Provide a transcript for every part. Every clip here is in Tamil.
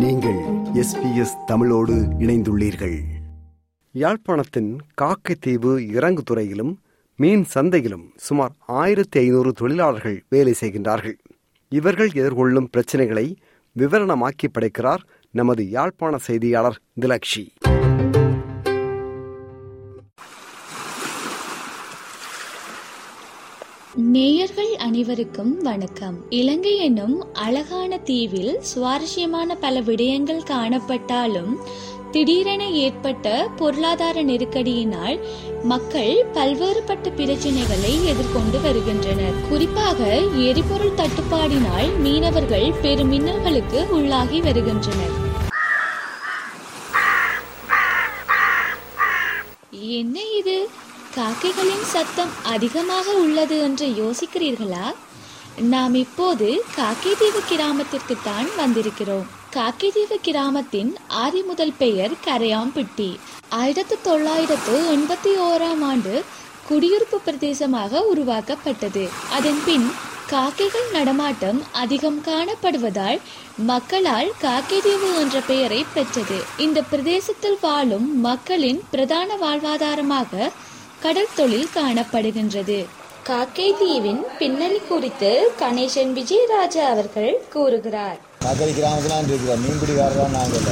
நீங்கள் எஸ்பிஎஸ் தமிழோடு இணைந்துள்ளீர்கள். யாழ்ப்பாணத்தின் காக்கைத்தீவு இறங்கு துறையிலும் மீன் சந்தையிலும் சுமார் ஆயிரத்தி ஐநூறு தொழிலாளர்கள் வேலை செய்கின்றார்கள். இவர்கள் எதிர்கொள்ளும் பிரச்சனைகளை விவரணமாக்கி படைக்கிறார் நமது யாழ்ப்பாண செய்தியாளர் திலக்ஷி. நேயர்கள் அனைவருக்கும் வணக்கம். இலங்கை என்னும் அழகான தீவில் சுவாரஸ்யமான பல விடயங்கள் காணப்பட்டாலும் திடீரென ஏற்பட்ட பொருளாதார நெருக்கடியினால் மக்கள் பல்வேறுபட்ட பிரச்சனைகளை எதிர்கொண்டு வருகின்றனர். குறிப்பாக எரிபொருள் தட்டுப்பாடினால் மீனவர்கள் பெரும் மின்னல்களுக்கு உள்ளாகி வருகின்றனர் என்ன இது காக்கைகளின் சத்தம் அதிகமாக உள்ளது என்று யோசிக்கிறீர்களா? நாம் இப்போது காக்கைதீவு கிராமத்திற்கு தான் வந்திருக்கிறோம். காக்கைதீவு கிராமத்தின் ஆதி முதல் பெயர் கரையாம்பிட்டி. ஆயிரத்தி தொள்ளாயிரத்து எண்பத்தி ஓராம் ஆண்டு குடியிருப்பு பிரதேசமாக உருவாக்கப்பட்டது. அதன் பின் காக்கைகள் நடமாட்டம் அதிகம் காணப்படுவதால் மக்களால் காக்கைதீவு என்ற பெயரை பெற்றது. இந்த பிரதேசத்தில் வாழும் மக்களின் பிரதான வாழ்வாதாரமாக கடல் தொழில் காணப்படுகின்றது. காக்கை தீவின் பின்னணி குறித்து கணேசன் விஜயராஜா அவர்கள் கூறுகிறார். காக்கடி கிராமத்தில் இருக்கிறோம். மீன்பிடிக்காரதான் நாங்கள்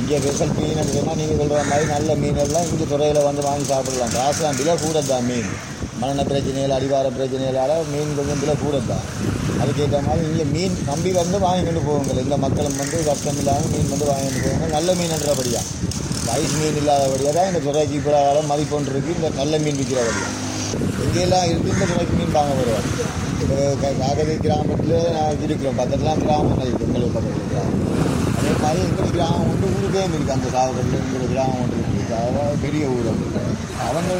இங்கே ஸ்பெஷல் மீன் எடுத்தோம்னா நீங்கள் சொல்கிற மாதிரி நல்ல மீன் எல்லாம் இங்கே துறையில் வந்து வாங்கி சாப்பிடலாம். காசுலாம் விலை கூட தான் மீன். மரண பிரச்சனைகள் அடிவார பிரச்சனைகளால் மீன் கொஞ்சம் விலை கூட தான் அதுக்கேற்ற மாதிரி இங்கே மீன் நம்பி வந்து வாங்கிட்டு போவாங்க இந்த மக்களும் வந்து கஷ்டம் இல்லாமல் மீன் வந்து வாங்கிட்டு போவாங்க நல்ல மீன்ன்றபடியா வயசு மீன் இல்லாதபடியாக தான் இந்த துறைக்கு பிரகாரம் மதிப்பொன்று இருக்குது இந்த நல்ல மீன் விற்கிறபடியா எங்கெல்லாம் இருக்குது இந்த துறைக்கு மீன் வாங்க வருவாங்க இப்போ காகதி கிராமத்தில் நான் இருக்கிறோம். பக்கத்துலாம் கிராமங்கள் இருக்குது எங்களுக்கு பக்கத்தில். கிராமம் அதே மாதிரி எங்கள் கிராமம் வந்து ஊருக்கே இருக்குது அந்த சாகுபடியில் எங்கள் கிராமம் ஒன்று இருக்குது பெரிய ஊர் அது. அவங்க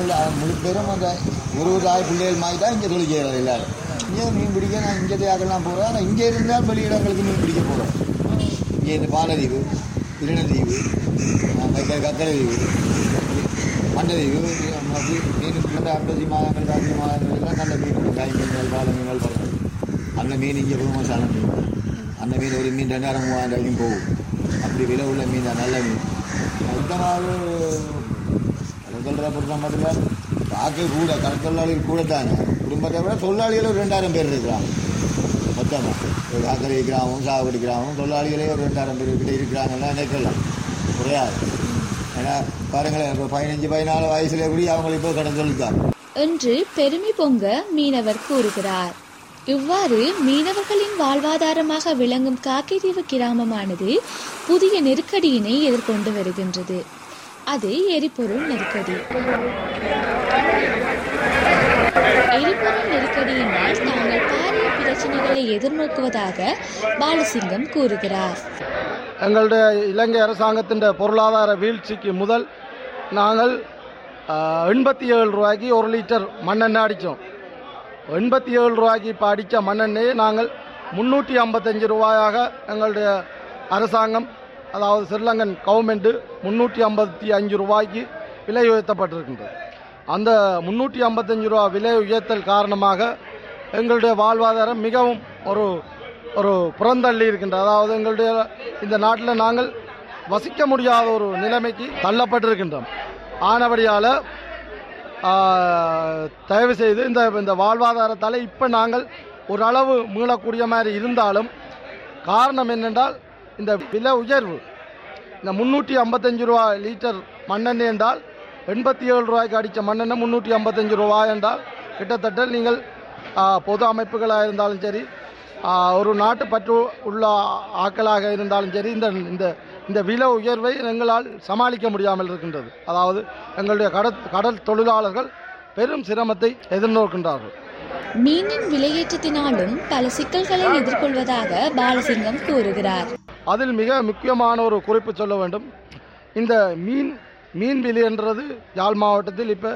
முழு பேரும் அந்த ஒரு ஒரு ஆய் பிள்ளைகள் மாதிரி தான் இங்கே தொழில் செய்கிறார் எல்லாரும். இங்கே மீன் பிடிக்க நான் இங்கே தேக்கெல்லாம் போகிறேன் ஆனால் இங்கே இருந்தால் வெளியிடங்களுக்கு மீன் பிடிக்க போகிறோம் இங்கே இந்த பாலதீவு திருநதீவு கக்கரை தீவு மண்டதீவு மீன் இந்த அம்பதி மாதங்கள் காசி மாதங்கள் எல்லாம் நல்ல மீன் காய் மீன்கள் பால மீன்கள் பறக்கும் அந்த மீன் இங்கே ஃபேமஸான மீன் அந்த மீன் ஒரு மீன் ரெண்டாயிரம் மூவாயிரம் வரைக்கும் போகும். அப்படி விலை உள்ள மீன் தான் நல்ல மீன். இந்த மாதிரி பொறுத்த மட்டும் காக்கை கூட கடற்கொள்ளாளிகள் கூட தானே குடும்பத்தை விட தொழிலாளிகள் ஒரு ரெண்டாயிரம் பேர் இருக்கிறாங்க. மொத்தமாக ஒரு காக்கரை கிராமம் சாகுபடி கிராமம் தொழிலாளிகளே ஒரு ரெண்டாயிரம் பேர் கிட்ட இருக்கிறாங்கன்னா நினைக்கலாம். குறையாது ஏன்னா பாருங்களேன் இப்போ பதினஞ்சு பதினாலு வயசுல எப்படி அவங்களுக்கு இப்போ கடன் சொல்லிட்டாங்க என்று பெருமை பொங்க மீனவர் கூறுகிறார். இவ்வாறு மீனவர்களின் வாழ்வாதாரமாக விளங்கும் காக்கைதீவு கிராமமானது புதிய நெருக்கடியினை எதிர்கொண்டு வருகின்றது. அது எரிபொருள் நெருக்கடி. எரிபொருள் நெருக்கடியினால் தாங்கள் பாரிய பிரச்சனைகளை எதிர்நோக்குவதாக பாலசிங்கம் கூறுகிறார். எங்களுடைய இலங்கை அரசாங்கத்தின் பொருளாதார வீழ்ச்சிக்கு முதல் நாங்கள் எண்பத்தி ஏழு ரூபாய்க்கு ஒரு லிட்டர் மண்ணெண்ணெய் அடித்தோம். எண்பத்தி ஏழு ரூபாய்க்கு இப்போ அடித்த மண்ணெண்ணெயை நாங்கள் முந்நூற்றி ஐம்பத்தஞ்சு ரூபாயாக எங்களுடைய அரசாங்கம் அதாவது ஸ்ரீலங்கன் கவர்மெண்ட்டு முந்நூற்றி ஐம்பத்தி அஞ்சு ரூபாய்க்கு விலை உயர்த்தப்பட்டிருக்கின்றது. அந்த முந்நூற்றி ஐம்பத்தஞ்சு ரூபா விலை உயர்த்தல் காரணமாக எங்களுடைய வாழ்வாதாரம் மிகவும் ஒரு ஒரு புறந்தள்ளி இருக்கின்றது அதாவது எங்களுடைய இந்த நாட்டில் நாங்கள் வசிக்க முடியாத ஒரு நிலைமைக்கு தள்ளப்பட்டிருக்கின்றோம். ஆனபடியால் தயவு செய்து இந்த இந்த வாழ்வாதாரத்தால் இப்போ நாங்கள் ஓரளவு மீளக்கூடிய மாதிரி இருந்தாலும் காரணம் என்னென்றால் இந்த விலை உயர்வு. இந்த முந்நூற்றி ஐம்பத்தஞ்சு ரூபா லிட்டர் மண்ணெண்ணெய் என்றால் எண்பத்தி ஏழு ரூபாய்க்கு அடித்த மண்ணெண்ணெய் முந்நூற்றி ஐம்பத்தஞ்சு ரூபாய் என்றால் கிட்டத்தட்ட நீங்கள் பொது அமைப்புகளாக இருந்தாலும் சரி ஒரு நாட்டு பற்று உள்ள ஆக்களாக இருந்தாலும் சரி இந்த இந்த இந்த விலை உயர்வை எங்களால் சமாளிக்க முடியாமல் இருக்கின்றது. அதாவது எங்களுடைய கடல் கடல் தொழிலாளர்கள் பெரும் சிரமத்தை எதிர்நோக்கின்றார்கள். மீனின் விலையேற்றத்தினாலும் பல சிக்கல்களை எதிர்கொள்வதாக பாலசிங்கம் கூறுகிறார். அதில் மிக முக்கியமான ஒரு குறிப்பு சொல்ல வேண்டும். இந்த மீன் மீன் விலை என்றது யாழ் மாவட்டத்தில் இப்போ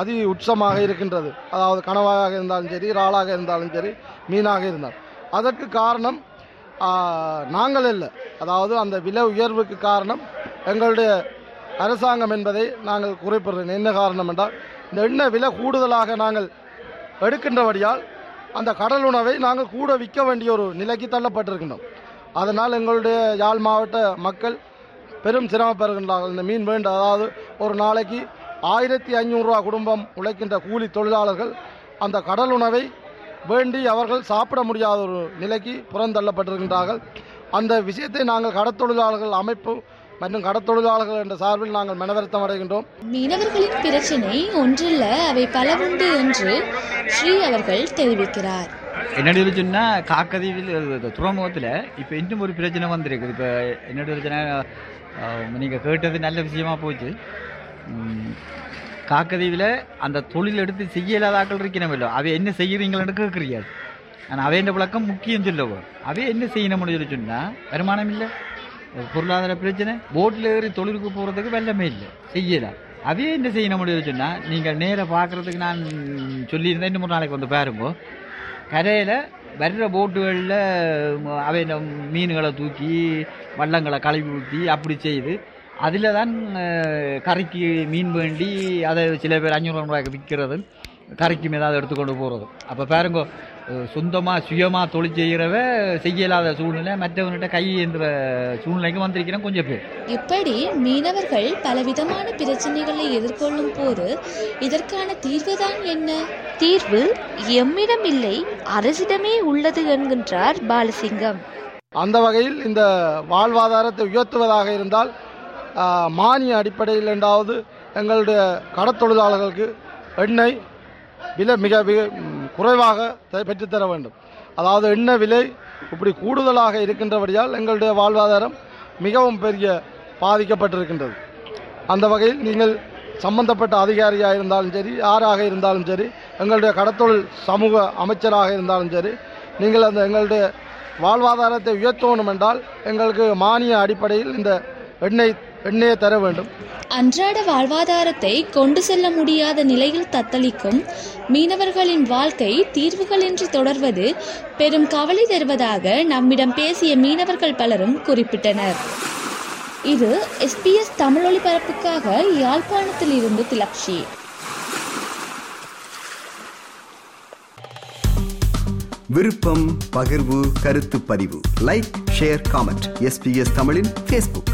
அதி உச்சமாக இருக்கின்றது. அதாவது கனவாக இருந்தாலும் சரி இறாலாக இருந்தாலும் சரி மீனாக இருந்தால் அதற்கு காரணம் நாங்கள் இல்லை அதாவது அந்த விலை உயர்வுக்கு காரணம் எங்களுடைய அரசாங்கம் என்பதை நாங்கள் குறிப்பிடுறோம் என்ன காரணம் என்றால் இந்த எண்ணெய் விலை கூடுதலாக நாங்கள் எடுக்கின்றபடியால் அந்த கடல் உணவை நாங்கள் கூட விற்க வேண்டிய ஒரு நிலைக்கு தள்ளப்பட்டிருக்கின்றோம். அதனால் எங்களுடைய யாழ் மாவட்ட மக்கள் பெரும் சிரமப்படுகின்றார்கள். இந்த மீன் வேண்ட அதாவது ஒரு நாளைக்கு ஆயிரத்தி ஐநூறுரூவா குடும்பம் உழைக்கின்ற கூலி தொழிலாளர்கள் அந்த கடல் உணவை வேண்டி அவர்கள் சாப்பிட முடியாத ஒரு நிலைக்கு புறந்தள்ளப்பட்டிருக்கின்றார்கள். அந்த விஷயத்தை நாங்கள் கடத்தொழிலாளர்கள் அமைப்பு மற்றும் கடத்தொழிலாளர்கள் என்ற சார்பில் நாங்கள் மனவருத்தம் அடைகின்றோம். மீனவர்களின் பிரச்சினை ஒன்றல்ல அவை பலவுண்டு என்று ஸ்ரீ அவர்கள் தெரிவிக்கிறார். என்னோட சொன்னா காக்கதீவில் துறைமுகத்தில் இப்போ இன்னும் ஒரு பிரச்சனை வந்திருக்கு இப்போ என்னோட பிரச்சனை நீங்கள் கேட்டது நல்ல விஷயமா போச்சு. காக்கதீவில் அந்த தொழில் எடுத்து செய்ய இல்லாதாக்கள் இருக்கணுமല്ലോ அவை என்ன செய்கிறீங்களன்னு கேட்குறீங்க ஆனால் அவைன்ற விளக்கம் முக்கியம் சொல்லவோ அவை என்ன செய்யணும்னு சொல்லி சொன்னால் வருமானம் இல்லை. பொருளாதார பிரச்சனை. போட்டில் ஏறி தொழிலுக்கு போகிறதுக்கு வெள்ளமே இல்லை. செய்யலாம் அவையே என்ன செய்யணும்னு சொல்லி சொன்னால் நீங்கள் நேராக பார்க்குறதுக்கு நான் சொல்லியிருந்தேன். இன்னும் ஒரு நாளைக்கு வந்து பாருங்கோ. கரையில் வர்ற போட்டுகளில் அவை மீன்களை தூக்கி வள்ளங்களை கழுவி ஊற்றி அப்படி செய்து அதில் தான் கறிக்கு மீன் வேண்டி அதை சில பேர் அஞ்சூறு ரூபாய்க்கு விற்கிறது. கறிக்கும் ஏதாவது எடுத்துக்கொண்டு போகிறது அப்போ பாருங்க சொந்தமாக சுயமாக தொழில் செய்கிறவ செய்ய இல்லாத சூழ்நிலை மற்றவன்கிட்ட கை ஏந்துற சூழ்நிலைக்கு வந்திருக்கிறேன் கொஞ்சம் பேர். இப்படி மீனவர்கள் பலவிதமான பிரச்சனைகளை எதிர்கொள்ளும் போது இதற்கான தீர்வுதான் என்ன? தீர்வு எம்மிடம் இல்லை அரசிடமே உள்ளது என்கின்றார் பாலசிங்கம். அந்த வகையில் இந்த வாழ்வாதாரத்தை உயர்த்துவதாக இருந்தால் மானிய அடிப்படையில் இரண்டாவது எங்களுடைய கடத்தொழிலாளர்களுக்கு எண்ணெய் விலை மிக மிக குறைவாக த- பெற்றுத்தர வேண்டும். அதாவது எண்ணெய் விலை இப்படி கூடுதலாக இருக்கின்றபடியால் எங்களுடைய வாழ்வாதாரம் மிகவும் பெரிய பாதிக்கப்பட்டிருக்கின்றது. அந்த வகையில் நீங்கள் சம்பந்தப்பட்ட அதிகாரியாக இருந்தாலும் சரி யாராக இருந்தாலும் சரி எங்களுடைய கடத்தொழில் சமூக அமைச்சராக இருந்தாலும் சரி நீங்கள் அந்த எங்களுடைய வாழ்வாதாரத்தை உயர்த்தணும் என்றால் எங்களுக்கு மானிய அடிப்படையில் இந்த எண்ணெய் எண்ணெயை தர வேண்டும். அன்றாட வாழ்வாதாரத்தை கொண்டு செல்ல முடியாத நிலையில் தத்தளிக்கும் மீனவர்களின் வாழ்க்கை தீர்வுகளின்றி தொடர்வது பெரும் கவலை தருவதாக நம்மிடம் பேசிய மீனவர்கள் பலரும் குறிப்பிட்டனர். இது எஸ்பிஎஸ் தமிழ் ஒளிபரப்புக்காக யாழ்ப்பாணத்தில் இருந்து திலக்ஷி. விருப்பம் பகிர்வு கருத்து பதிவு லைக் ஷேர் காமெண்ட் எஸ்பிஎஸ் தமிழின் ஃபேஸ்புக்